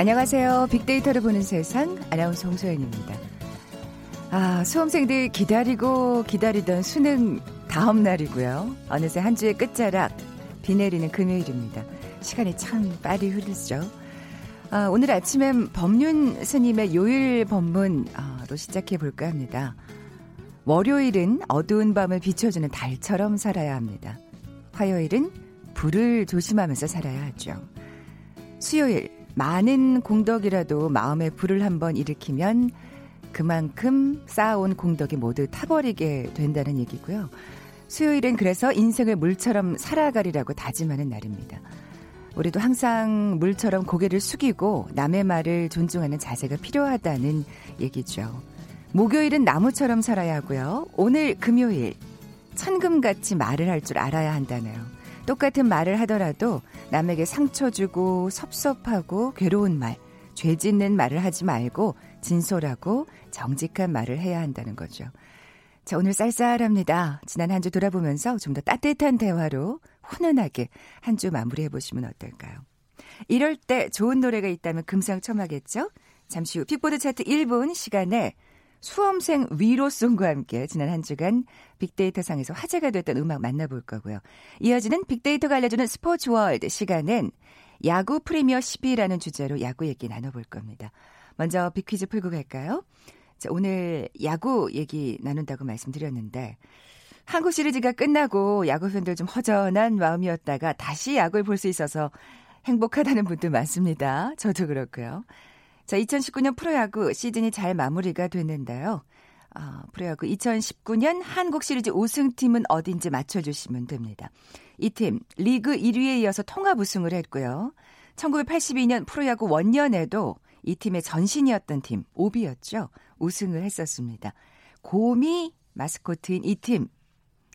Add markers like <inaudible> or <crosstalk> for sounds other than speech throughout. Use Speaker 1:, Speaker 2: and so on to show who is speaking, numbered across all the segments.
Speaker 1: 안녕하세요. 빅데이터를 보는 세상 아나운서 홍소연입니다. 아, 수험생들 기다리고 기다리던 수능 다음 날이고요. 어느새 한 주의 끝자락 비 내리는 금요일입니다. 시간이 참 빨리 흐르죠. 아, 오늘 아침엔 법륜 스님의 요일 법문으로 시작해 볼까 합니다. 월요일은 어두운 밤을 비춰주는 달처럼 살아야 합니다. 화요일은 불을 조심하면서 살아야 하죠. 수요일 많은 공덕이라도 마음에 불을 한번 일으키면 그만큼 쌓아온 공덕이 모두 타버리게 된다는 얘기고요. 수요일은 그래서 인생을 물처럼 살아가리라고 다짐하는 날입니다. 우리도 항상 물처럼 고개를 숙이고 남의 말을 존중하는 자세가 필요하다는 얘기죠. 목요일은 나무처럼 살아야 하고요. 오늘 금요일 천금같이 말을 할 줄 알아야 한다네요. 똑같은 말을 하더라도 남에게 상처 주고 섭섭하고 괴로운 말, 죄 짓는 말을 하지 말고 진솔하고 정직한 말을 해야 한다는 거죠. 자, 오늘 쌀쌀합니다. 지난 한 주 돌아보면서 좀 더 따뜻한 대화로 훈훈하게 한 주 마무리해 보시면 어떨까요? 이럴 때 좋은 노래가 있다면 금상첨화겠죠? 잠시 후 픽보드 차트 1분 시간에 수험생 위로송과 함께 지난 한 주간 빅데이터 상에서 화제가 됐던 음악 만나볼 거고요. 이어지는 빅데이터가 알려주는 스포츠 월드 시간은 야구 프리미어 12라는 주제로 야구 얘기 나눠볼 겁니다. 먼저 빅퀴즈 풀고 갈까요? 자, 오늘 야구 얘기 나눈다고 말씀드렸는데 한국 시리즈가 끝나고 야구 팬들 좀 허전한 마음이었다가 다시 야구를 볼 수 있어서 행복하다는 분들 많습니다. 저도 그렇고요. 자, 2019년 프로야구 시즌이 잘 마무리가 됐는데요. 아, 프로야구 2019년 한국 시리즈 우승 팀은 어딘지 맞춰주시면 됩니다. 이 팀 리그 1위에 이어서 통합 우승을 했고요. 1982년 프로야구 원년에도 이 팀의 전신이었던 팀 오비였죠. 우승을 했었습니다. 곰이 마스코트인 이 팀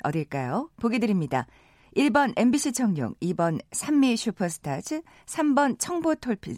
Speaker 1: 어딜까요? 보기 드립니다. 1번 MBC 청룡, 2번 산미 슈퍼스타즈, 3번 청보 톨핀,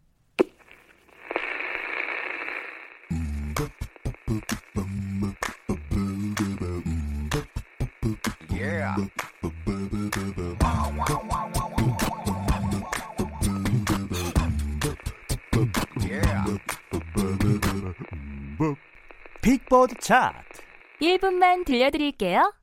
Speaker 2: 빅보드 차트
Speaker 3: 1분만 들려드릴게요.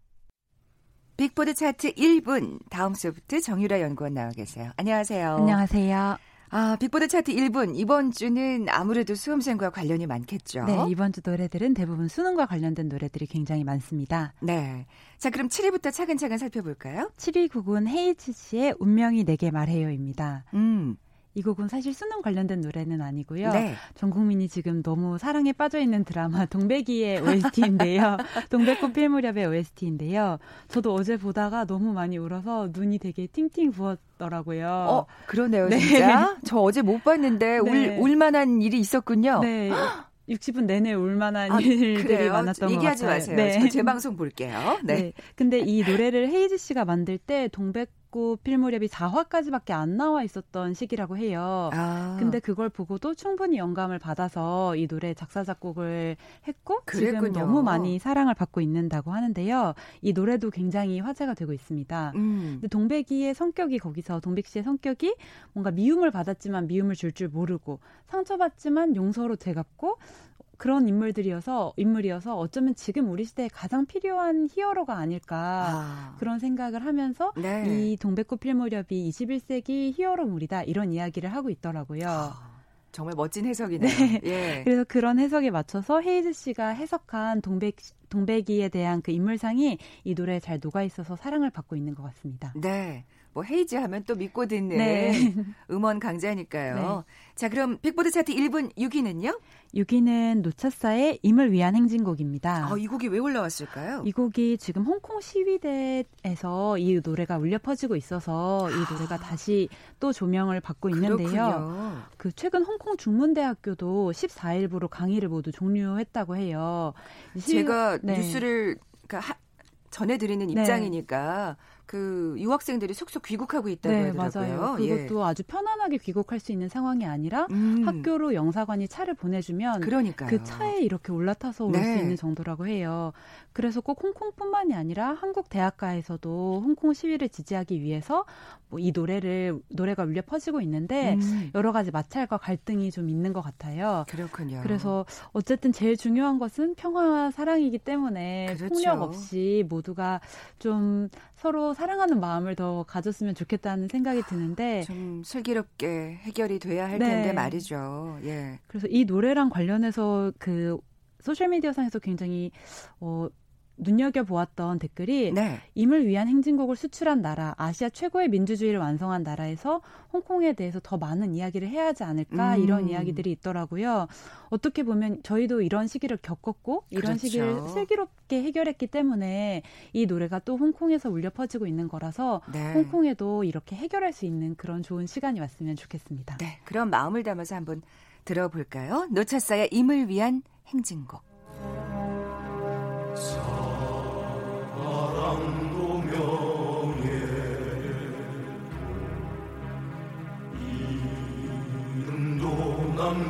Speaker 1: 빅보드 차트 1분 다음 소프트 정유라 연구원 나와 계세요. 안녕하세요.
Speaker 4: 안녕하세요.
Speaker 1: 아, 빅보드 차트 1분. 이번 주는 아무래도 수험생과 관련이 많겠죠.
Speaker 4: 네, 이번 주 노래들은 대부분 수능과 관련된 노래들이 굉장히 많습니다.
Speaker 1: 네. 자, 그럼 7위부터 차근차근 살펴볼까요?
Speaker 4: 7위 곡은 헤이즈 씨의 운명이 내게 말해요입니다.
Speaker 1: 음.
Speaker 4: 이 곡은 사실 수능 관련된 노래는 아니고요.
Speaker 1: 네.
Speaker 4: 전 국민이 지금 너무 사랑에 빠져 있는 드라마 <laughs> 동백이의 OST인데요. <laughs> 동백꽃 필 무렵의 OST인데요. 저도 어제 보다가 너무 많이 울어서 눈이 되게 팅팅 부었더라고요.
Speaker 1: 어, 그러네요,
Speaker 4: 네.
Speaker 1: 진짜. <laughs> 저 어제 못 봤는데 울,
Speaker 4: 네.
Speaker 1: 울만한 일이 있었군요.
Speaker 4: 네. 60분 내내 울만한
Speaker 1: 아,
Speaker 4: 일들이
Speaker 1: 그래요?
Speaker 4: 많았던 것
Speaker 1: 얘기하지
Speaker 4: 같아요.
Speaker 1: 마세요.
Speaker 4: 네.
Speaker 1: 저제 방송 볼게요. 네.
Speaker 4: 네. 근데 이 노래를 헤이즈 씨가 만들 때 동백 꽃필 무렵이 4화까지밖에 안 나와 있었던 시기라고 해요.
Speaker 1: 아.
Speaker 4: 근데 그걸 보고도 충분히 영감을 받아서 이 노래 작사 작곡을 했고
Speaker 1: 그랬군요.
Speaker 4: 지금 너무 많이 사랑을 받고 있는다고 하는데요. 이 노래도 굉장히 화제가 되고 있습니다.
Speaker 1: 음.
Speaker 4: 근데 동백이의 성격이 거기서 동백 씨의 성격이 뭔가 미움을 받았지만 미움을 줄줄 모르고 상처받지만 용서로 되갚고 그런 인물들이어서 인물이어서 어쩌면 지금 우리 시대에 가장 필요한 히어로가 아닐까
Speaker 1: 아.
Speaker 4: 그런 생각을 하면서
Speaker 1: 네.
Speaker 4: 이 동백꽃 필 무렵이 21세기 히어로물이다 이런 이야기를 하고 있더라고요.
Speaker 1: 아, 정말 멋진 해석이네요.
Speaker 4: 네.
Speaker 1: 예. <laughs>
Speaker 4: 그래서 그런 해석에 맞춰서 헤이즈 씨가 해석한 동백 동백이에 대한 그 인물상이 이 노래에 잘 녹아 있어서 사랑을 받고 있는 것 같습니다.
Speaker 1: 네. 뭐 헤이즈 하면 또 믿고 듣는
Speaker 4: 네. <laughs>
Speaker 1: 음원 강자니까요. 자, 그럼 빅보드 차트 1분 6위는요?
Speaker 4: 6위는 노찾사의 임을 위한 행진곡입니다.
Speaker 1: 아, 이 곡이 왜 올라왔을까요?
Speaker 4: 이 곡이 지금 홍콩 시위대에서 이 노래가 울려 퍼지고 있어서 이 노래가 다시 또 조명을 받고 있는데요.
Speaker 1: 그렇군요.
Speaker 4: 그 최근 홍콩 중문대학교도 14일부로 강의를 모두 종료했다고 해요. 시위-
Speaker 1: 제가
Speaker 4: 네.
Speaker 1: 뉴스를 그러니까 하- 전해드리는
Speaker 4: 네.
Speaker 1: 입장이니까 그 유학생들이 속속 귀국하고 있다고
Speaker 4: 네,
Speaker 1: 하더라고요.
Speaker 4: 맞아요.
Speaker 1: 예.
Speaker 4: 그것도 아주 편안하게 귀국할 수 있는 상황이 아니라
Speaker 1: 음,
Speaker 4: 학교로 영사관이 차를 보내주면
Speaker 1: 그러니까요.
Speaker 4: 그 차에 이렇게 올라타서 올수
Speaker 1: 네.
Speaker 4: 있는 정도라고 해요. 그래서 꼭 홍콩뿐만이 아니라 한국 대학가에서도 홍콩 시위를 지지하기 위해서 뭐 이 노래를 노래가 울려 퍼지고 있는데
Speaker 1: 음,
Speaker 4: 여러 가지 마찰과 갈등이 좀 있는 것 같아요.
Speaker 1: 그렇군요.
Speaker 4: 그래서 어쨌든 제일 중요한 것은 평화와 사랑이기 때문에
Speaker 1: 그렇죠.
Speaker 4: 폭력 없이 모두가 좀 서로 사랑하는 마음을 더 가졌으면 좋겠다는 생각이 드는데
Speaker 1: 좀 슬기롭게 해결이 돼야 할
Speaker 4: 네.
Speaker 1: 텐데 말이죠. 예.
Speaker 4: 그래서 이 노래랑 관련해서 그 소셜 미디어 상에서 굉장히 어 눈여겨 보았던 댓글이
Speaker 1: 네.
Speaker 4: 임을 위한 행진곡을 수출한 나라, 아시아 최고의 민주주의를 완성한 나라에서 홍콩에 대해서 더 많은 이야기를 해야 하지 않을까
Speaker 1: 음.
Speaker 4: 이런 이야기들이 있더라고요. 어떻게 보면 저희도 이런 시기를 겪었고 이런
Speaker 1: 그렇죠.
Speaker 4: 시기를 슬기롭게 해결했기 때문에 이 노래가 또 홍콩에서 울려 퍼지고 있는 거라서
Speaker 1: 네.
Speaker 4: 홍콩에도 이렇게 해결할 수 있는 그런 좋은 시간이 왔으면 좋겠습니다.
Speaker 1: 네. 그런 마음을 담아서 한번 들어볼까요? 노차사의 임을 위한 행진곡.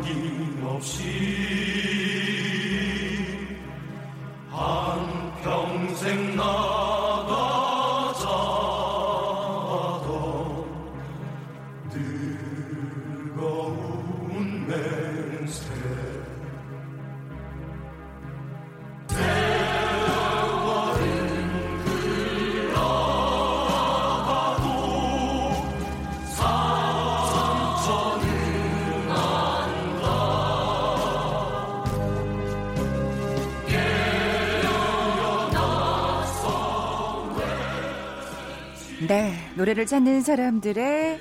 Speaker 5: 이름도
Speaker 1: 노래를 찾는 사람들의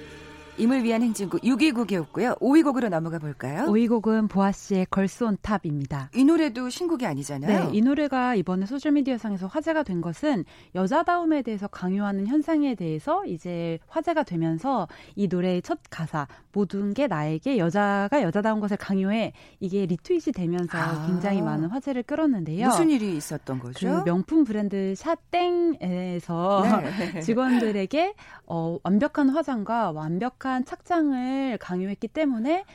Speaker 1: 임을 위한 행진곡 6위 곡이었고요. 5위 곡으로 넘어가 볼까요?
Speaker 4: 5위 곡은 보아 씨의 Girls On Top입니다.
Speaker 1: 이 노래도 신곡이 아니잖아요.
Speaker 4: 네, 이 노래가 이번에 소셜 미디어상에서 화제가 된 것은 여자다움에 대해서 강요하는 현상에 대해서 이제 화제가 되면서 이 노래의 첫 가사 모든 게 나에게 여자가 여자다운 것을 강요해 이게 리트윗이 되면서
Speaker 1: 아.
Speaker 4: 굉장히 많은 화제를 끌었는데요.
Speaker 1: 무슨 일이 있었던
Speaker 4: 그
Speaker 1: 거죠?
Speaker 4: 명품 브랜드 샤땡에서
Speaker 1: 네. <laughs>
Speaker 4: 직원들에게 어, 완벽한 화장과 완벽한 착장을 강요했기 때문에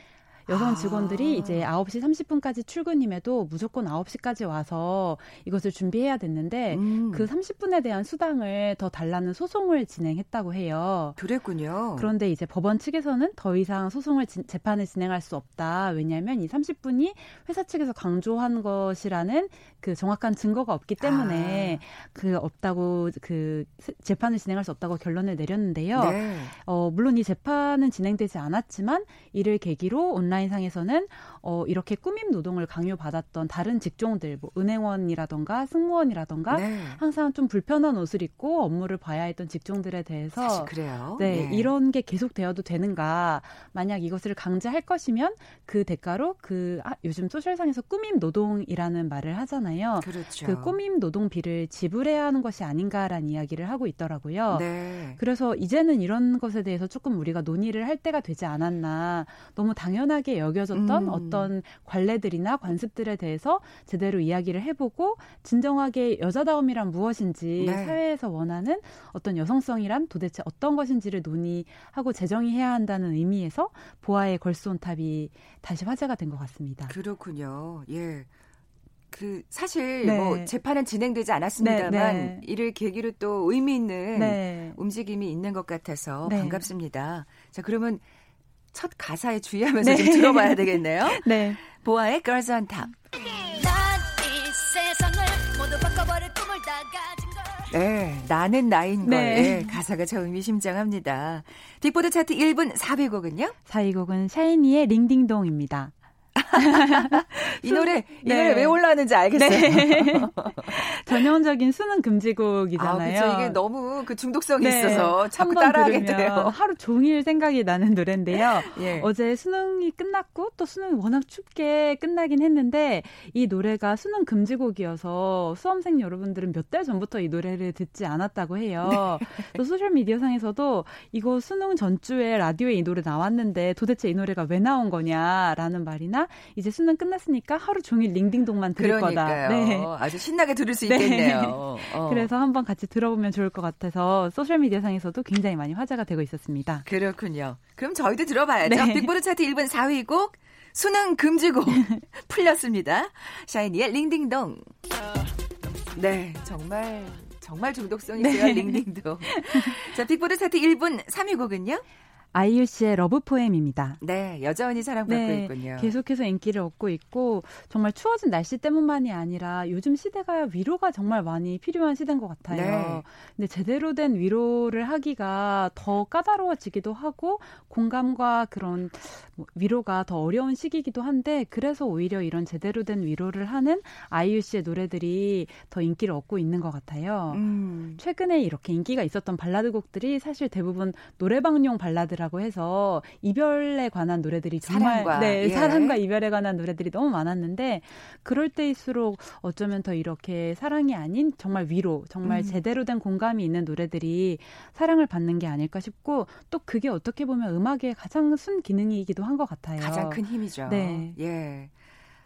Speaker 4: 여성
Speaker 1: 아.
Speaker 4: 직원들이 이제 9시 30분까지 출근임에도 무조건 9시까지 와서 이것을 준비해야 됐는데
Speaker 1: 음,
Speaker 4: 그 30분에 대한 수당을 더 달라는 소송을 진행했다고 해요.
Speaker 1: 그랬군요.
Speaker 4: 그런데 이제 법원 측에서는 더 이상 소송을 진- 재판을 진행할 수 없다. 왜냐하면 이 30분이 회사 측에서 강조한 것이라는 그 정확한 증거가 없기 때문에
Speaker 1: 아.
Speaker 4: 그 없다고 그 세- 재판을 진행할 수 없다고 결론을 내렸는데요.
Speaker 1: 네.
Speaker 4: 어, 물론 이 재판은 진행되지 않았지만 이를 계기로 온라인 상에서는 어, 이렇게 꾸밈 노동을 강요받았던 다른 직종들, 뭐 은행원이라던가 승무원이라던가
Speaker 1: 네.
Speaker 4: 항상 좀 불편한 옷을 입고 업무를 봐야 했던 직종들에 대해서
Speaker 1: 사실 그래요.
Speaker 4: 네,
Speaker 1: 예.
Speaker 4: 이런 게 계속 되어도 되는가? 만약 이것을 강제할 것이면 그 대가로 그 아, 요즘 소셜상에서 꾸밈 노동이라는 말을 하잖아요.
Speaker 1: 그렇죠.
Speaker 4: 그 꾸밈 노동비를 지불해야 하는 것이 아닌가라는 이야기를 하고 있더라고요.
Speaker 1: 네.
Speaker 4: 그래서 이제는 이런 것에 대해서 조금 우리가 논의를 할 때가 되지 않았나. 너무 당연하게 여겨졌던
Speaker 1: 음.
Speaker 4: 어떤 관례들이나 관습들에 대해서 제대로 이야기를 해보고 진정하게 여자다움이란 무엇인지
Speaker 1: 네.
Speaker 4: 사회에서 원하는 어떤 여성성이란 도대체 어떤 것인지를 논의하고 재정의해야 한다는 의미에서 보아의 걸스온탑이 다시 화제가 된 것 같습니다.
Speaker 1: 그렇군요. 예. 그 사실
Speaker 4: 네.
Speaker 1: 뭐 재판은 진행되지 않았습니다만
Speaker 4: 네, 네.
Speaker 1: 이를 계기로 또 의미 있는
Speaker 4: 네.
Speaker 1: 움직임이 있는 것 같아서
Speaker 4: 네.
Speaker 1: 반갑습니다. 자, 그러면 첫 가사에 주의하면서
Speaker 4: 네.
Speaker 1: 좀 들어봐야 되겠네요. <laughs>
Speaker 4: 네.
Speaker 1: 보아의 Girls on Top. 네, 나는 나인 걸.
Speaker 4: 네.
Speaker 1: 예, 가사가 저 의미심장합니다. 빅보드 차트 1분 400곡은요?
Speaker 4: 4위곡은 샤이니의 링딩동입니다.
Speaker 1: 이 노래, 이
Speaker 4: 네.
Speaker 1: 노래 왜 올라왔는지 알겠어요. <laughs>
Speaker 4: 전형적인 수능
Speaker 1: 아,
Speaker 4: 금지곡이잖아요.
Speaker 1: 그렇죠. 이게 너무 그 중독성이
Speaker 4: 네,
Speaker 1: 있어서 자꾸 따라하게 돼요.
Speaker 4: 하루 종일 생각이 나는 노래인데요.
Speaker 1: 예.
Speaker 4: 어제 수능이 끝났고 또 수능이 워낙 춥게 끝나긴 했는데 이 노래가 수능 금지곡이어서 수험생 여러분들은 몇 달 전부터 이 노래를 듣지 않았다고 해요.
Speaker 1: 네.
Speaker 4: 또 소셜 미디어 상에서도 이거 수능 전주에 라디오에 이 노래 나왔는데 도대체 이 노래가 왜 나온 거냐라는 말이나 이제 수능 끝났으니까 하루 종일 링딩동만 들을
Speaker 1: 그러니까요.
Speaker 4: 거다. 네.
Speaker 1: 아주 신나게 들을 수수
Speaker 4: 네.
Speaker 1: 있겠네요. <laughs> 어.
Speaker 4: 그래서 한번 같이 들어보면 좋을 것 같아서 소셜미디어상에서도 굉장히 많이 화제가 되고 있었습니다.
Speaker 1: 그렇군요. 그럼 저희도 들어봐야죠.
Speaker 4: 네.
Speaker 1: 빅보드 차트 1분 4위 곡 수능 금지곡 <laughs> 풀렸습니다. 샤이니의 링딩동. 네, 정말 정말 중독성 있어요.
Speaker 4: 네.
Speaker 1: 링딩동. 자, 빅보드 차트 1분 3위 곡은요?
Speaker 4: 아이유 씨의 Love Poem입니다.
Speaker 1: 네, 여전히 사랑받고
Speaker 4: 네,
Speaker 1: 있군요.
Speaker 4: 계속해서 인기를 얻고 있고 정말 추워진 날씨 때문만이 아니라 요즘 시대가 위로가 정말 많이 필요한 시대인 것 같아요.
Speaker 1: 네.
Speaker 4: 근데 제대로 된 위로를 하기가 더 까다로워지기도 하고 공감과 그런 뭐 위로가 더 어려운 시기이기도 한데 그래서 오히려 이런 제대로 된 위로를 하는 아이유 씨의 노래들이 더 인기를 얻고 있는 것 같아요.
Speaker 1: 음,
Speaker 4: 최근에 이렇게 인기가 있었던 발라드 곡들이 사실 대부분 노래방용 발라드라 고 해서 이별에 관한 노래들이 정말
Speaker 1: 사랑과,
Speaker 4: 네,
Speaker 1: 예.
Speaker 4: 사랑과 이별에 관한 노래들이 너무 많았는데 그럴 때일수록 어쩌면 더 이렇게 사랑이 아닌 정말 위로, 정말
Speaker 1: 음.
Speaker 4: 제대로 된 공감이 있는 노래들이 사랑을 받는 게 아닐까 싶고 또 그게 어떻게 보면 음악의 가장 순 기능이기도 한 것 같아요.
Speaker 1: 가장 큰 힘이죠.
Speaker 4: 네.
Speaker 1: 예.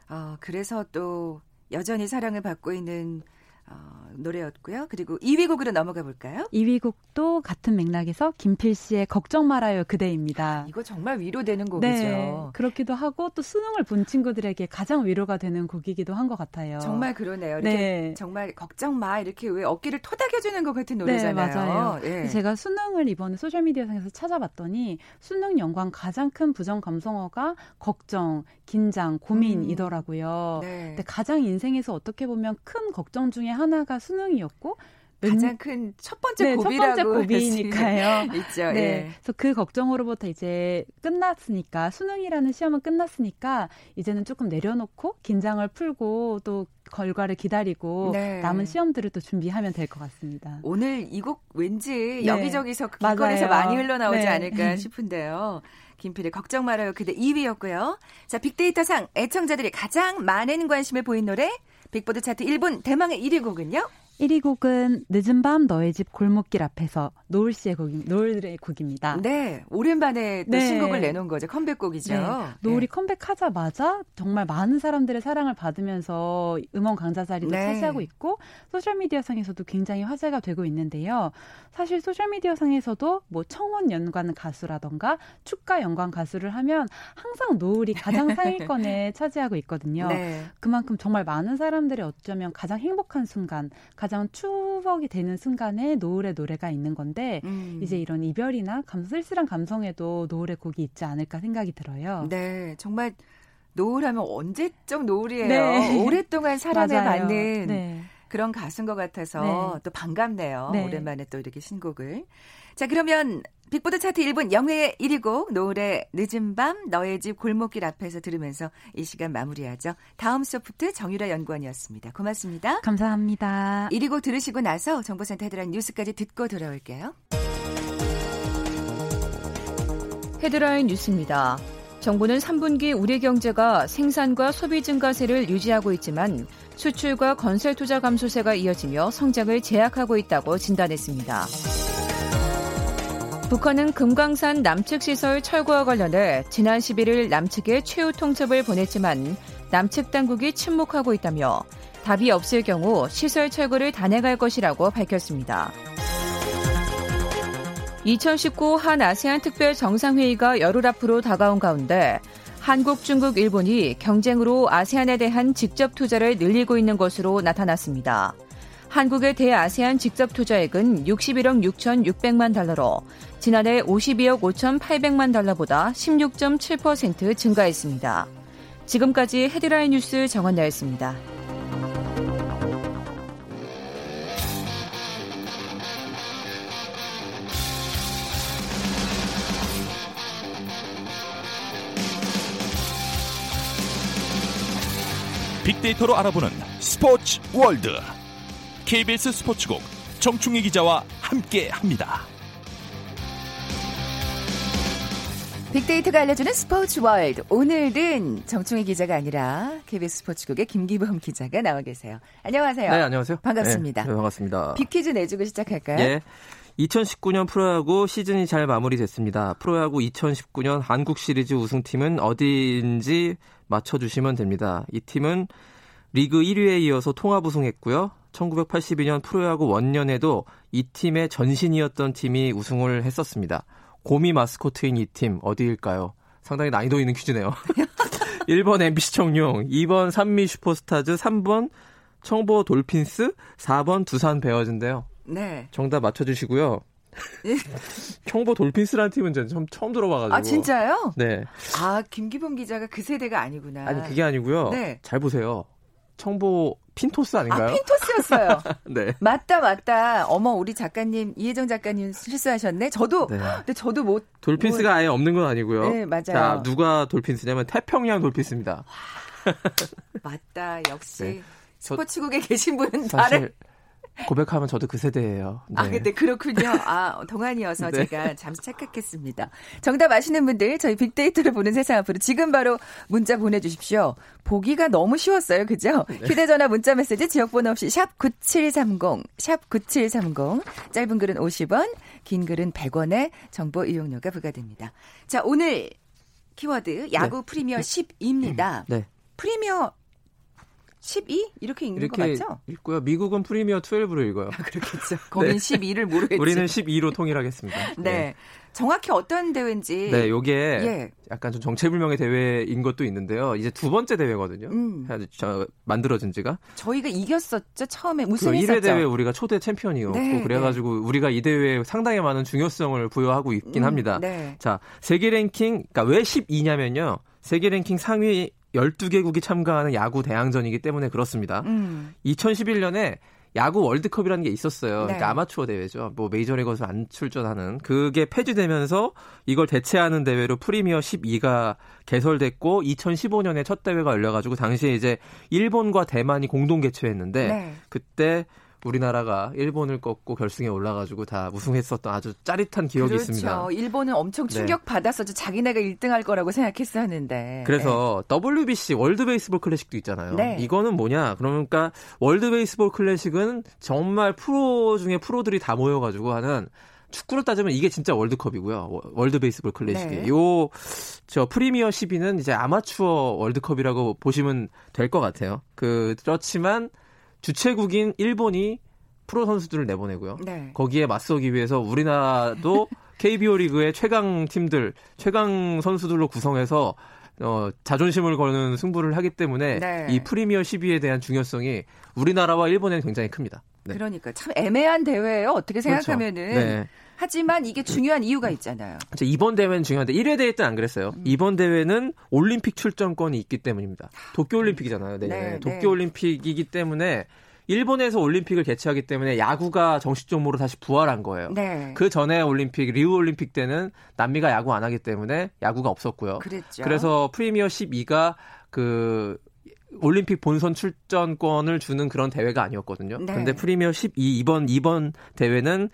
Speaker 1: 어, 그래서 또 여전히 사랑을 받고 있는 어, 노래였고요. 그리고 2위 곡으로 넘어가 볼까요?
Speaker 4: 2위 곡도 같은 맥락에서 김필 씨의 걱정 말아요 그대입니다.
Speaker 1: 이거 정말 위로되는 곡이죠.
Speaker 4: 네, 그렇기도 하고 또 수능을 본 친구들에게 가장 위로가 되는 곡이기도 한 것 같아요.
Speaker 1: 정말 그러네요. 이렇게
Speaker 4: 네.
Speaker 1: 정말 걱정 마 이렇게 왜 어깨를 토닥여주는 것 같은 노래잖아요.
Speaker 4: 네, 맞아요.
Speaker 1: 예.
Speaker 4: 제가 수능을 이번에 소셜미디어상에서 찾아봤더니 수능 연관 가장 큰 부정 감성어가 걱정, 긴장, 고민이더라고요.
Speaker 1: 네.
Speaker 4: 근데 가장 인생에서 어떻게 보면 큰 걱정 중에 하나가 수능이었고 몇-
Speaker 1: 가장 큰 첫 번째
Speaker 4: 네, 첫
Speaker 1: 고비라고
Speaker 4: 번째 고비니까요.
Speaker 1: 있죠.
Speaker 4: 네.
Speaker 1: 예.
Speaker 4: 그래서 그 걱정으로부터 이제 끝났으니까 수능이라는 시험은 끝났으니까 이제는 조금 내려놓고 긴장을 풀고 또 결과를 기다리고
Speaker 1: 네.
Speaker 4: 남은 시험들을 또 준비하면 될 것 같습니다.
Speaker 1: 오늘 이 곡 왠지
Speaker 4: 네.
Speaker 1: 여기저기서 길거리에서
Speaker 4: 맞아요.
Speaker 1: 많이 흘러나오지
Speaker 4: 네.
Speaker 1: 않을까 <laughs> 싶은데요. 김필의 걱정 말아요. 그대 2위였고요. 자, 빅데이터상 애청자들이 가장 많은 관심을 보인 노래 빅보드 차트 1분 대망의 1위 곡은요?
Speaker 4: 1위 곡은 늦은 밤 너의 집 골목길 앞에서 노을 씨의 곡, 노을의 곡입니다.
Speaker 1: 네, 오랜만에 또
Speaker 4: 네.
Speaker 1: 신곡을 내놓은 거죠. 컴백곡이죠.
Speaker 4: 네. 노을이
Speaker 1: 예.
Speaker 4: 컴백하자마자 정말 많은 사람들의 사랑을 받으면서 음원 강자 자리도
Speaker 1: 네.
Speaker 4: 차지하고 있고 소셜미디어 상에서도 굉장히 화제가 되고 있는데요. 사실 소셜미디어 상에서도 뭐 청혼 연관 가수라던가 축가 연관 가수를 하면 항상 노을이 가장 상위권에 <laughs> 차지하고 있거든요.
Speaker 1: 네.
Speaker 4: 그만큼 정말 많은 사람들이 어쩌면 가장 행복한 순간, 가장 추억이 되는 순간에 노을의 노래가 있는 건데
Speaker 1: 음.
Speaker 4: 이제 이런 이별이나 감, 쓸쓸한 감성에도 노을의 곡이 있지 않을까 생각이 들어요.
Speaker 1: 네, 정말 노을하면 언제적 노을이에요.
Speaker 4: 네.
Speaker 1: 오랫동안 사랑을. 받는
Speaker 4: 네.
Speaker 1: 그런 가수인 것 같아서
Speaker 4: 네.
Speaker 1: 또 반갑네요.
Speaker 4: 네.
Speaker 1: 오랜만에 또 이렇게 신곡을. 자, 그러면 빅보드 차트 1분 영예의 1위 곡 노을의 늦은 밤 너의 집 골목길 앞에서 들으면서 이 시간 마무리하죠. 다음 소프트 정유라 연구원이었습니다. 고맙습니다.
Speaker 4: 감사합니다.
Speaker 1: 1위 곡 들으시고 나서 정보센터 헤드라인 뉴스까지 듣고 돌아올게요.
Speaker 6: 헤드라인 뉴스입니다. 정부는 3분기 우리 경제가 생산과 소비 증가세를 유지하고 있지만 수출과 건설 투자 감소세가 이어지며 성장을 제약하고 있다고 진단했습니다. 북한은 금강산 남측 시설 철거와 관련해 지난 11일 남측에 최후 통첩을 보냈지만 남측 당국이 침묵하고 있다며 답이 없을 경우 시설 철거를 단행할 것이라고 밝혔습니다. 2019 한 아세안 특별 정상회의가 열흘 앞으로 다가온 가운데 한국, 중국, 일본이 경쟁으로 아세안에 대한 직접 투자를 늘리고 있는 것으로 나타났습니다. 한국의 대아세안 직접 투자액은 61억 6,600만 달러로 지난해 52억 5,800만 달러보다 16.7% 증가했습니다. 지금까지 헤드라인 뉴스 정원나였습니다.
Speaker 2: 빅데이터로 알아보는 스포츠 월드. KBS 스포츠국 정충희 기자와 함께합니다.
Speaker 1: 빅데이터가 알려주는 스포츠 월드. 오늘은 정충희 기자가 아니라 KBS 스포츠국의 김기범 기자가 나와 계세요. 안녕하세요.
Speaker 7: 네, 안녕하세요.
Speaker 1: 반갑습니다.
Speaker 7: 네, 네, 반갑습니다.
Speaker 1: 빅퀴즈 내주고 시작할까요?
Speaker 7: 예. 2019년 프로야구 시즌이 잘 마무리됐습니다. 프로야구 2019년 한국 시리즈 우승팀은 어디인지 맞춰주시면 됩니다. 이 팀은 리그 1위에 이어서 통합 우승했고요. 1982년 프로야구 원년에도 이 팀의 전신이었던 팀이 우승을 했었습니다. 고미 마스코트인 이 팀 어디일까요? 상당히 난이도 있는 퀴즈네요. <laughs> 1번 MBC 청룡, 2번 산미 슈퍼스타즈, 3번 청보 돌핀스, 4번 두산 베어즈인데요.
Speaker 1: 네.
Speaker 7: 정답 맞춰주시고요. 청보 돌핀스라는 팀은 전 처음, 처음 들어봐가지고.
Speaker 1: 아, 진짜요?
Speaker 7: 네.
Speaker 1: 아, 김기범 기자가 그 세대가 아니구나.
Speaker 7: 아니 그게 아니고요.
Speaker 1: 네.
Speaker 7: 잘 보세요. 청보 핀토스
Speaker 1: 아,
Speaker 7: 아닌가요?
Speaker 1: 핀토스였어요. <laughs>
Speaker 7: 네.
Speaker 1: 맞다, 맞다. 어머, 우리 작가님, 이혜정 작가님 실수하셨네. 저도,
Speaker 7: 네.
Speaker 1: 근데 저도 못.
Speaker 7: 돌핀스가 아예 없는 건 아니고요.
Speaker 1: 네, 맞아요.
Speaker 7: 자, 누가 돌핀스냐면 태평양 돌핀스입니다.
Speaker 1: 맞다, 역시. <laughs>
Speaker 7: 네. 저-
Speaker 1: 스포츠국에 계신 분은
Speaker 7: 사실
Speaker 1: 다른.
Speaker 7: 고백하면 저도 그 세대예요. 네.
Speaker 1: 아, 근데 그렇군요. <laughs> 아, 동안이어서
Speaker 7: 네.
Speaker 1: 제가 잠시 착각했습니다. 정답 아시는 분들, 저희 빅데이터를 보는 세상 앞으로 지금 바로 문자 보내주십시오. 보기가 너무 쉬웠어요. 그죠?
Speaker 7: 네.
Speaker 1: 휴대전화 문자 메시지 지역번호 없이 샵 9730, 샵 9730. 짧은 글은 50원, 긴 글은 100원의 정보 이용료가 부과됩니다. 자, 오늘 키워드 야구 프리미어 10입니다.
Speaker 7: 네.
Speaker 1: 프리미어 12? 이렇게 읽는
Speaker 7: 이렇게
Speaker 1: 거 맞죠?
Speaker 7: 읽고요. 미국은 프리미어 12로 읽어요.
Speaker 1: 그렇겠죠. 거긴 <laughs>
Speaker 7: 네.
Speaker 1: 12를 모르겠지.
Speaker 7: 우리는 12로 통일하겠습니다. <laughs>
Speaker 1: 네. 정확히 어떤 대회인지.
Speaker 7: 네, 요게
Speaker 1: 예.
Speaker 7: 약간 좀 정체불명의 대회인 것도 있는데요. 이제 두 번째 대회거든요.
Speaker 1: 음.
Speaker 7: 저 만들어진 지가.
Speaker 1: 저희가 이겼었죠. 처음에
Speaker 7: 그
Speaker 1: 우승했었죠.
Speaker 7: 1회 대회 우리가 초대 챔피언이었고
Speaker 1: 네,
Speaker 7: 그래가지고 우리가 이 대회에 상당히 많은 중요성을 부여하고 있긴
Speaker 1: 음,
Speaker 7: 합니다.
Speaker 1: 네.
Speaker 7: 자, 세계 랭킹, 그러니까 왜 12냐면요. 세계 랭킹 상위 12개국이 참가하는 야구 대항전이기 때문에 그렇습니다.
Speaker 1: 음.
Speaker 7: 2011년에 야구 월드컵이라는 게 있었어요.
Speaker 1: 네.
Speaker 7: 그러니까 아마추어 대회죠. 뭐 메이저리거에서 안 출전하는 그게 폐지되면서 이걸 대체하는 대회로 프리미어 12가 개설됐고 2015년에 첫 대회가 열려가지고 당시에 이제 일본과 대만이 공동 개최했는데
Speaker 1: 네.
Speaker 7: 그때 우리나라가 일본을 꺾고 결승에 올라가지고 다 우승했었던 아주 짜릿한 기억이
Speaker 1: 그렇죠.
Speaker 7: 있습니다. 네.
Speaker 1: 일본은 엄청 충격 받았었죠. 자기네가 1등할 거라고 생각했었는데.
Speaker 7: 그래서 WBC 월드 베이스볼 클래식도 있잖아요.
Speaker 1: 네.
Speaker 7: 이거는 뭐냐? 그러니까 월드 베이스볼 클래식은 정말 프로 중에 프로들이 다 모여가지고 하는 축구로 따지면 이게 진짜 월드컵이고요. 워- 월드 베이스볼 클래식이.
Speaker 1: 네.
Speaker 7: 요, 저 프리미어 12는 이제 아마추어 월드컵이라고 보시면 될 것 같아요. 그, 그렇지만 주최국인 일본이 프로 선수들을 내보내고요.
Speaker 1: 네.
Speaker 7: 거기에 맞서기 위해서 우리나라도 <laughs> KBO 리그의 최강 팀들, 최강 선수들로 구성해서 어, 자존심을 거는 승부를 하기 때문에
Speaker 1: 네.
Speaker 7: 이 프리미어 12에 대한 중요성이 우리나라와 일본에는 굉장히 큽니다. 네.
Speaker 1: 그러니까 참 애매한 대회예요. 어떻게
Speaker 7: 그렇죠.
Speaker 1: 생각하면은.
Speaker 7: 네.
Speaker 1: 하지만 이게 중요한 이유가 있잖아요.
Speaker 7: 자, 이번 대회는 중요한데 1회 대회 때는 안 그랬어요.
Speaker 1: 음.
Speaker 7: 이번 대회는 올림픽 출전권이 있기 때문입니다. 도쿄 올림픽이잖아요. 내년에.
Speaker 1: 네, 네.
Speaker 7: 도쿄 올림픽이기 때문에 일본에서 올림픽을 개최하기 때문에 야구가 정식 종목으로 다시 부활한 거예요.
Speaker 1: 네.
Speaker 7: 그 전에 올림픽 리우 올림픽 때는 남미가 야구 안 하기 때문에 야구가 없었고요.
Speaker 1: 그랬죠.
Speaker 7: 그래서 프리미어 12가 그 올림픽 본선 출전권을 주는 그런 대회가 아니었거든요.
Speaker 1: 네.
Speaker 7: 근데 프리미어 12 이번 이번 대회는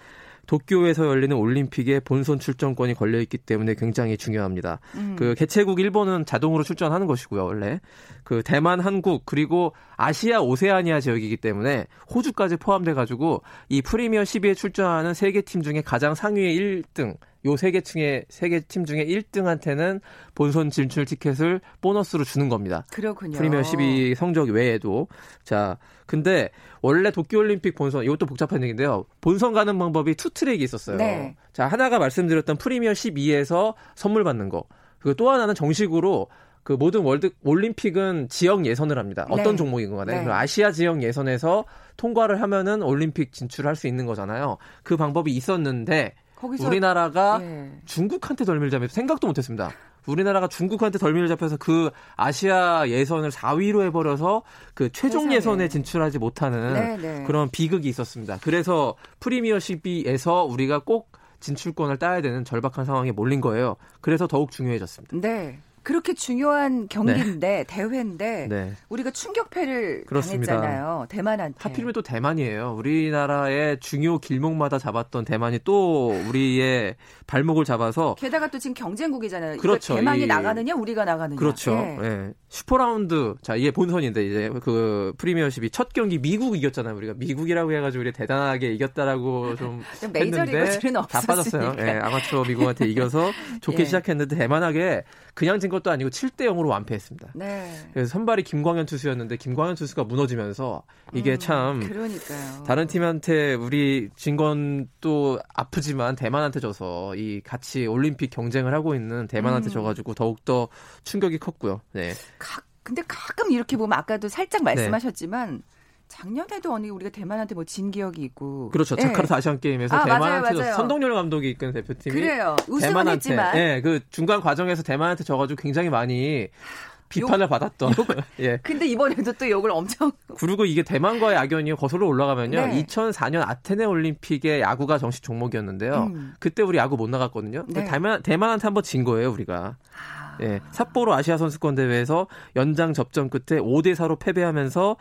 Speaker 7: 도쿄에서 열리는 올림픽에 본선 출전권이 걸려 있기 때문에 굉장히 중요합니다.
Speaker 1: 음.
Speaker 7: 그 개최국 일본은 자동으로 출전하는 것이고요, 원래. 그 대만, 한국 그리고 아시아 오세아니아 지역이기 때문에 호주까지 포함돼 가지고 이 프리미어 12에 출전하는 세 개 팀 중에 가장 상위의 1등 요 세개 중에 세 개 팀 중에 1등한테는 본선 진출 티켓을 보너스로 주는 겁니다.
Speaker 1: 그렇군요.
Speaker 7: 프리미어 12 성적 외에도 자 근데 원래 도쿄올림픽 본선 이것도 복잡한 얘기인데요 본선 가는 방법이 two track이 있었어요
Speaker 1: 네.
Speaker 7: 자 하나가 말씀드렸던 프리미어 12에서 선물 받는 거 그리고 또 하나는 정식으로 그 모든 월드 올림픽은 지역 예선을 합니다 어떤
Speaker 1: 네.
Speaker 7: 종목이건 간에
Speaker 1: 네.
Speaker 7: 아시아 지역 예선에서 통과를 하면은 올림픽 진출할 수 있는 거잖아요 그 방법이 있었는데
Speaker 1: 거기서
Speaker 7: 우리나라가
Speaker 1: 예.
Speaker 7: 중국한테 덜미를 잡혀서 생각도 못했습니다. 우리나라가 중국한테 덜미를 잡혀서 그 아시아 예선을 4위로 해버려서 그 최종
Speaker 1: 세상에.
Speaker 7: 예선에 진출하지 못하는
Speaker 1: 네, 네.
Speaker 7: 그런 비극이 있었습니다. 그래서 프리미어 12에서 우리가 꼭 진출권을 따야 되는 절박한 상황에 몰린 거예요. 그래서 더욱 중요해졌습니다.
Speaker 1: 네. 그렇게 중요한 경기인데 대회인데
Speaker 7: 네.
Speaker 1: 우리가 충격패를
Speaker 7: 그렇습니다.
Speaker 1: 당했잖아요. 대만한테.
Speaker 7: 하필이면 또 대만이에요. 우리나라의 중요 길목마다 잡았던 대만이 또 우리의 발목을 잡아서
Speaker 1: 게다가 또 지금 경쟁국이잖아요.
Speaker 7: 그렇죠.
Speaker 1: 대만이
Speaker 7: 이-
Speaker 1: 나가느냐 우리가 나가느냐.
Speaker 7: 그렇죠.
Speaker 1: 예.
Speaker 7: 예. 슈퍼라운드. 자, 이게 본선인데 이제 그 프리미어 12 첫 경기 미국 이겼잖아요. 우리가 미국이라고 해가지고 우리 대단하게 이겼다라고 좀 <laughs> 했는데
Speaker 1: 메이저리거들은
Speaker 7: 다 빠졌어요.
Speaker 1: 없었으니까.
Speaker 7: 예, 아마추어 미국한테 이겨서 좋게 <laughs>
Speaker 1: 예.
Speaker 7: 시작했는데 대만에게 그냥 진 것도 아니고 7대 0으로 완패했습니다.
Speaker 1: 네.
Speaker 7: 그래서 선발이 김광현 투수였는데 김광현 투수가 무너지면서 이게
Speaker 1: 음,
Speaker 7: 참
Speaker 1: 그러니까요.
Speaker 7: 다른 팀한테 우리 진건도 아프지만 대만한테 져서 이 같이 올림픽 경쟁을 하고 있는 대만한테
Speaker 1: 음.
Speaker 7: 져가지고 더욱더 충격이 컸고요. 네.
Speaker 1: 가, 근데 가끔 이렇게 보면 아까도 살짝
Speaker 7: 네.
Speaker 1: 말씀하셨지만 작년에도 언니 우리가 대만한테 뭐 진 기억이 있고
Speaker 7: 그렇죠.
Speaker 1: 예.
Speaker 7: 자카르타 아시안 게임에서
Speaker 1: 아,
Speaker 7: 대만한테. 선동열 감독이 이끄는 대표팀이
Speaker 1: 그래요.
Speaker 7: 대만한테
Speaker 1: 했지만
Speaker 7: 예, 그 중간 과정에서 대만한테 져가지고 굉장히 많이 비판을 받았던 <laughs> 예.
Speaker 1: 근데 이번에도 또 욕을 엄청 <laughs>
Speaker 7: 그리고 이게 대만과의 악연이 거슬러 올라가면요.
Speaker 1: 네.
Speaker 7: 2004년 아테네 올림픽에 야구가 정식 종목이었는데요.
Speaker 1: 음.
Speaker 7: 그때 우리 야구 못 나갔거든요.
Speaker 1: 네.
Speaker 7: 대만 대만한테 한번 진 거예요, 우리가. 예. 삿포로 아시아 선수권 대회에서 연장 접전 끝에 5대 4로 패배하면서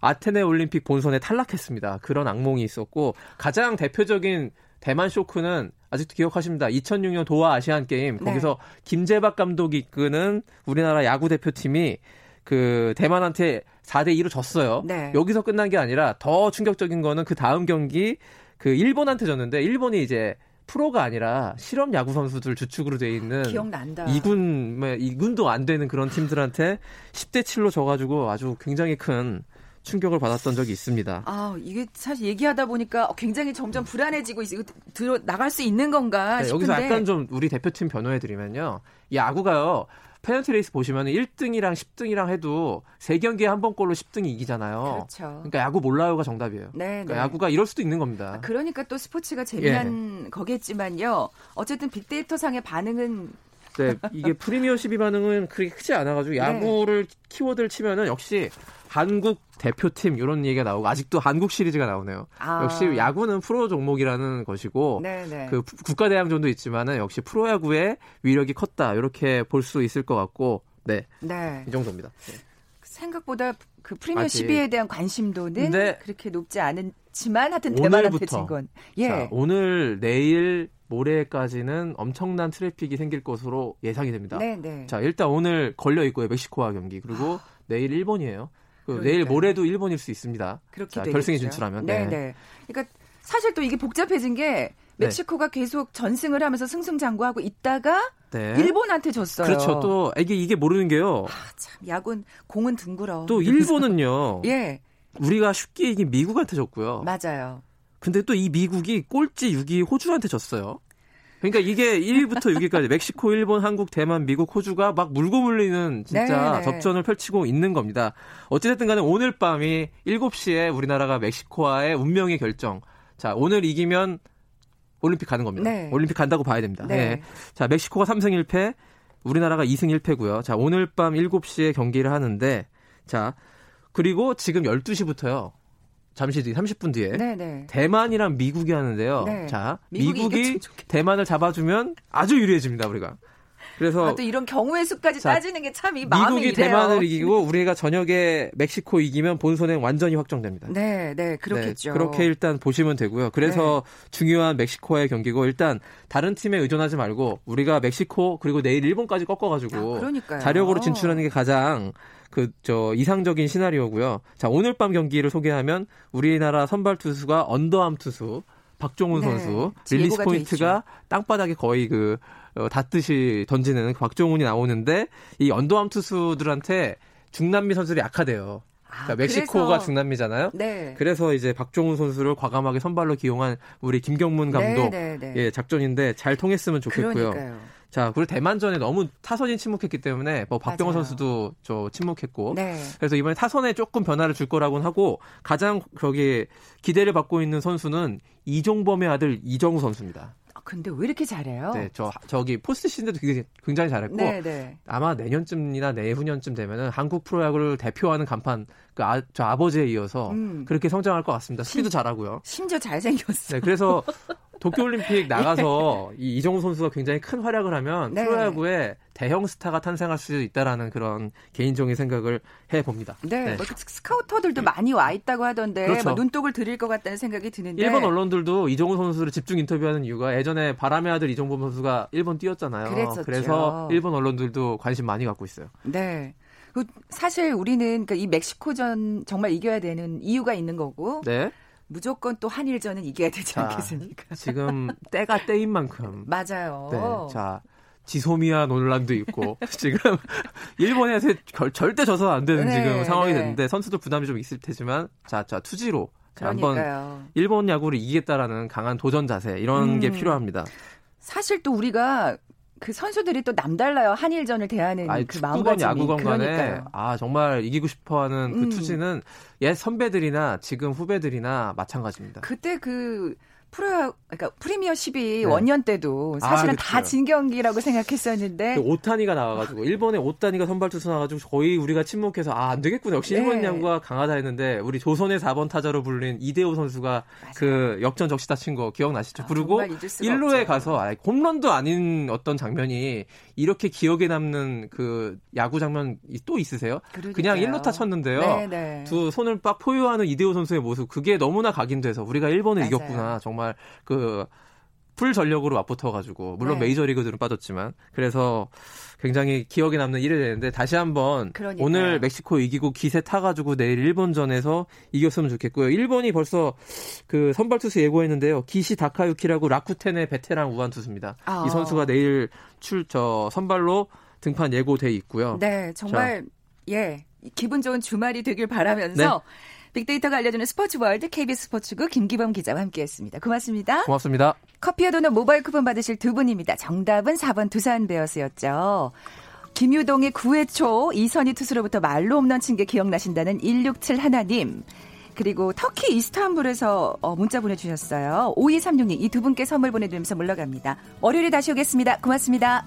Speaker 7: 아테네 올림픽 본선에 탈락했습니다. 그런 악몽이 있었고 가장 대표적인 대만 쇼크는 아직도 기억하십니다. 2006년 도하 아시안 게임
Speaker 1: 네.
Speaker 7: 거기서 김재박 감독이 이끄는 우리나라 야구 대표팀이 그 대만한테 4대 2로 졌어요.
Speaker 1: 네.
Speaker 7: 여기서 끝난 게 아니라 더 충격적인 거는 그 다음 경기 그 일본한테 졌는데 일본이 이제 프로가 아니라 실업 야구 선수들 주축으로 돼 있는
Speaker 1: 기억난다.
Speaker 7: 2군 뭐 2군도 안 되는 그런 팀들한테 10대 7로 져 가지고 아주 굉장히 큰 충격을 받았던 적이 있습니다.
Speaker 1: 아, 이게 사실 얘기하다 보니까 굉장히 점점 불안해지고 있어. 이거 들어 나갈 수 있는 건가
Speaker 7: 네,
Speaker 1: 싶은데.
Speaker 7: 여기서 약간 좀 우리 대표팀 변호해 드리면요. 이 야구가요. 페넌트 레이스 보시면 1등이랑 10등이랑 해도 3경기에 한 번꼴로 10등이 이기잖아요.
Speaker 1: 그렇죠.
Speaker 7: 그러니까 야구 몰라요가 정답이에요.
Speaker 1: 네,
Speaker 7: 그러니까
Speaker 1: 네.
Speaker 7: 야구가 이럴 수도 있는 겁니다.
Speaker 1: 아, 그러니까 또 스포츠가 재미난
Speaker 7: 예.
Speaker 1: 거겠지만요. 어쨌든 빅데이터 상의 반응은
Speaker 7: 네, 이게 프리미어 12 반응은 그렇게 크지 않아가지고 야구를 키워드를 치면은 역시 한국 대표팀 이런 얘기가 나오고 아직도 한국 시리즈가 나오네요.
Speaker 1: 아.
Speaker 7: 역시 야구는 프로 종목이라는 것이고
Speaker 1: 네, 네.
Speaker 7: 그 부- 국가 대항전도 있지만은 역시 프로야구의 위력이 컸다 이렇게 볼 수 있을 것 같고 네,
Speaker 1: 네.
Speaker 7: 이 정도입니다. 네.
Speaker 1: 생각보다 그 프리미어
Speaker 7: 아직.
Speaker 1: 12에 대한 관심도는
Speaker 7: 네.
Speaker 1: 그렇게 높지 않지만 하여튼 대만한테
Speaker 7: 오늘부터.
Speaker 1: 진 건. 예.
Speaker 7: 자, 오늘 내일 모레까지는 엄청난 트래픽이 생길 것으로 예상이 됩니다.
Speaker 1: 네, 네.
Speaker 7: 자, 일단 오늘 걸려 있고요. 멕시코와 경기. 그리고 내일 일본이에요. 그. 내일 모레도 일본일 수 있습니다.
Speaker 1: 그렇게
Speaker 7: 자,
Speaker 1: 되겠죠.
Speaker 7: 결승에 진출하면.
Speaker 1: 네,
Speaker 7: 네.
Speaker 1: 네. 그러니까 사실 또 이게 복잡해진 게 멕시코가 계속 전승을 하면서 승승장구하고 있다가
Speaker 7: 네.
Speaker 1: 일본한테 졌어요.
Speaker 7: 그렇죠. 또 이게 이게 모르는 게요.
Speaker 1: 아, 참 야구는 공은 둥글어.
Speaker 7: 또 일본은요. <laughs>
Speaker 1: 예,
Speaker 7: 우리가 쉽게 이긴 미국한테 졌고요.
Speaker 1: 맞아요.
Speaker 7: 근데 또 이 미국이 꼴찌 6위 호주한테 졌어요. 그러니까 이게 1위부터 6위까지 <laughs> 멕시코, 일본, 한국, 대만, 미국, 호주가 막 물고 물리는 진짜
Speaker 1: 네, 네.
Speaker 7: 접전을 펼치고 있는 겁니다. 어찌됐든 간에 오늘 밤이 7시에 우리나라가 멕시코와의 운명의 결정. 자, 오늘 이기면 올림픽 가는 겁니다.
Speaker 1: 네.
Speaker 7: 올림픽 간다고 봐야 됩니다.
Speaker 1: 네.
Speaker 7: 네. 자, 멕시코가 3승 1패, 우리나라가 2승 1패고요. 자, 오늘 밤 7시에 경기를 하는데 자, 그리고 지금 12시부터요. 잠시 뒤 30분 뒤에
Speaker 1: 네, 네.
Speaker 7: 대만이랑 미국이 하는데요.
Speaker 1: 네.
Speaker 7: 자,
Speaker 1: 미국이
Speaker 7: 미국이. 대만을 잡아주면 아주 유리해집니다, 우리가. 그래서
Speaker 1: 아, 또 이런 경우의 수까지
Speaker 7: 자,
Speaker 1: 따지는 게 참 이 마음이
Speaker 7: 미국이
Speaker 1: 이래요.
Speaker 7: 대만을 이기고 우리가 저녁에 멕시코 이기면 본선행 완전히 확정됩니다.
Speaker 1: 네, 네, 그렇겠죠.
Speaker 7: 네, 그렇게 일단 보시면 되고요. 그래서 중요한 멕시코와의 경기고 일단 다른 팀에 의존하지 말고 우리가 멕시코 그리고 내일 일본까지 꺾어가지고
Speaker 1: 아.
Speaker 7: 자력으로 진출하는 게 가장 그 저 이상적인 시나리오고요. 자 오늘 밤 경기를 소개하면 우리나라 선발 투수가 underarm 투수 박종훈
Speaker 1: 네,
Speaker 7: 선수
Speaker 1: release point가
Speaker 7: 땅바닥에 거의 그 어, 닿듯이 던지는 그 박종훈이 나오는데 이 underarm 투수들한테 중남미 선수들이 약하대요.
Speaker 1: 아,
Speaker 7: 그러니까 멕시코가
Speaker 1: 그래서-
Speaker 7: 중남미잖아요.
Speaker 1: 네.
Speaker 7: 그래서 이제 박종훈 선수를 과감하게 선발로 기용한 우리 김경문 감독
Speaker 1: 네, 네, 네.
Speaker 7: 예 작전인데 잘 통했으면 좋겠고요.
Speaker 1: 그러니까요.
Speaker 7: 자 그리고 대만전에 너무 타선이 침묵했기 때문에 뭐 박병호
Speaker 1: 맞아요.
Speaker 7: 선수도 저 침묵했고
Speaker 1: 네.
Speaker 7: 그래서 이번에 타선에 조금 변화를 줄 거라고는 하고 가장 거기 기대를 받고 있는 선수는 이종범의 아들 이정우 선수입니다.
Speaker 1: 아, 근데 왜 이렇게 잘해요?
Speaker 7: 네, 저 저기 포스트 시즌도 되게 굉장히 잘했고
Speaker 1: 네, 네.
Speaker 7: 아마 내년쯤이나 내후년쯤 되면은 한국 프로야구를 대표하는 간판 그 아, 저 아버지에 이어서
Speaker 1: 음.
Speaker 7: 그렇게 성장할 것 같습니다. 스피드 잘하고요.
Speaker 1: 심지어 잘생겼어.
Speaker 7: 네, 그래서 <laughs> 도쿄올림픽 <laughs> 나가서 이 이정우 선수가 굉장히 큰 활약을 하면
Speaker 1: 네.
Speaker 7: 프로야구에 대형 스타가 탄생할 수 있다라는 그런 개인적인 생각을 해 봅니다.
Speaker 1: 네, 뭐 스카우터들도 많이 와 있다고 하던데
Speaker 7: 그렇죠.
Speaker 1: 뭐 눈독을 들일 것 같다는 생각이 드는데
Speaker 7: 일본 언론들도 이정우 선수를 집중 인터뷰하는 이유가 예전에 바람의 아들 이정범 선수가 일본 뛰었잖아요.
Speaker 1: 그랬었죠.
Speaker 7: 그래서 일본 언론들도 관심 많이 갖고 있어요.
Speaker 1: 네. 그 사실 우리는 그러니까 이 멕시코전 정말 이겨야 되는 이유가 있는 거고
Speaker 7: 네.
Speaker 1: 무조건 또 한일전은 이겨야 되지
Speaker 7: 자,
Speaker 1: 않겠습니까?
Speaker 7: 지금 <laughs> 때가 때인 만큼
Speaker 1: 맞아요.
Speaker 7: 네. 자, 지소미아 논란도 있고 <laughs> 지금 일본에서 결, 절대 져서는 안 되는
Speaker 1: 네,
Speaker 7: 지금 상황이
Speaker 1: 네.
Speaker 7: 됐는데 선수들 부담이 좀 있을 테지만 자, 자 투지로 자, 한번. 일본 야구를 이기겠다라는 강한 도전 자세 이런 게
Speaker 1: 음.
Speaker 7: 필요합니다.
Speaker 1: 사실 또 우리가 그 선수들이 또 남달라요. 한일전을 대하는
Speaker 7: 아니
Speaker 1: 그
Speaker 7: 축구건
Speaker 1: 마음가짐이.
Speaker 7: 야구건 간에
Speaker 1: 그러니까요.
Speaker 7: 아 정말 이기고 싶어하는 그
Speaker 1: 음.
Speaker 7: 투지는 옛 선배들이나 지금 후배들이나 마찬가지입니다.
Speaker 1: 그때 그 프로 그러니까 프리미어 12
Speaker 7: 네.
Speaker 1: 원년 때도 사실은
Speaker 7: 아,
Speaker 1: 다
Speaker 7: 그쵸.
Speaker 1: 진 경기라고 생각했었는데
Speaker 7: 그 오타니가 나와가지고 일본의 오타니가 선발 투수 나와가지고 거의 우리가 침묵해서 아 안 되겠구나 역시 일본
Speaker 1: 네.
Speaker 7: 야구가 강하다 했는데 우리 조선의 4번 타자로 불린 이대호 선수가 그 역전 적시타 친거 기억나시죠?
Speaker 1: 아,
Speaker 7: 그리고
Speaker 1: 정말 잊을 수가
Speaker 7: 1루에
Speaker 1: 없죠.
Speaker 7: 가서 아, 홈런도 아닌 어떤 장면이 이렇게 기억에 남는 그 야구 장면 또 있으세요? 그냥
Speaker 1: 그러니까요.
Speaker 7: 1루타 쳤는데요.
Speaker 1: 네, 네.
Speaker 7: 두 손을 빡 포효하는 이대호 선수의 모습 그게 너무나 각인돼서 우리가 일본을
Speaker 1: 맞아요.
Speaker 7: 이겼구나 정말 그 풀 전력으로 맞붙어가지고 물론
Speaker 1: 네.
Speaker 7: 메이저리그들은 빠졌지만 그래서 굉장히 기억에 남는 일이 되는데 다시 한번
Speaker 1: 그러니까요.
Speaker 7: 오늘 멕시코 이기고 기세 타가지고 내일 일본전에서 이겼으면 좋겠고요. 일본이 벌써 그 선발 투수 예고했는데요. 기시 다카유키라고 라쿠텐의 베테랑 우완 투수입니다.
Speaker 1: 아.
Speaker 7: 이 선수가 내일 출 저 선발로 등판 예고돼 있고요.
Speaker 1: 네, 정말 예 기분 좋은 주말이 되길 바라면서 빅데이터가 알려주는 스포츠 월드 KBS 스포츠국 김기범 기자와 함께했습니다. 고맙습니다.
Speaker 7: 고맙습니다.
Speaker 1: 커피와 도넛 모바일 쿠폰 받으실 두 분입니다. 정답은 4번 두산 베어스였죠. 김유동의 9회 초 이선희 투수로부터 만루 홈런 친 게 기억나신다는 167 하나님. 그리고 터키 이스탄불에서 어, 문자 보내주셨어요. 5236님 이 두 분께 선물 보내드리면서 물러갑니다. 월요일에 다시 오겠습니다. 고맙습니다.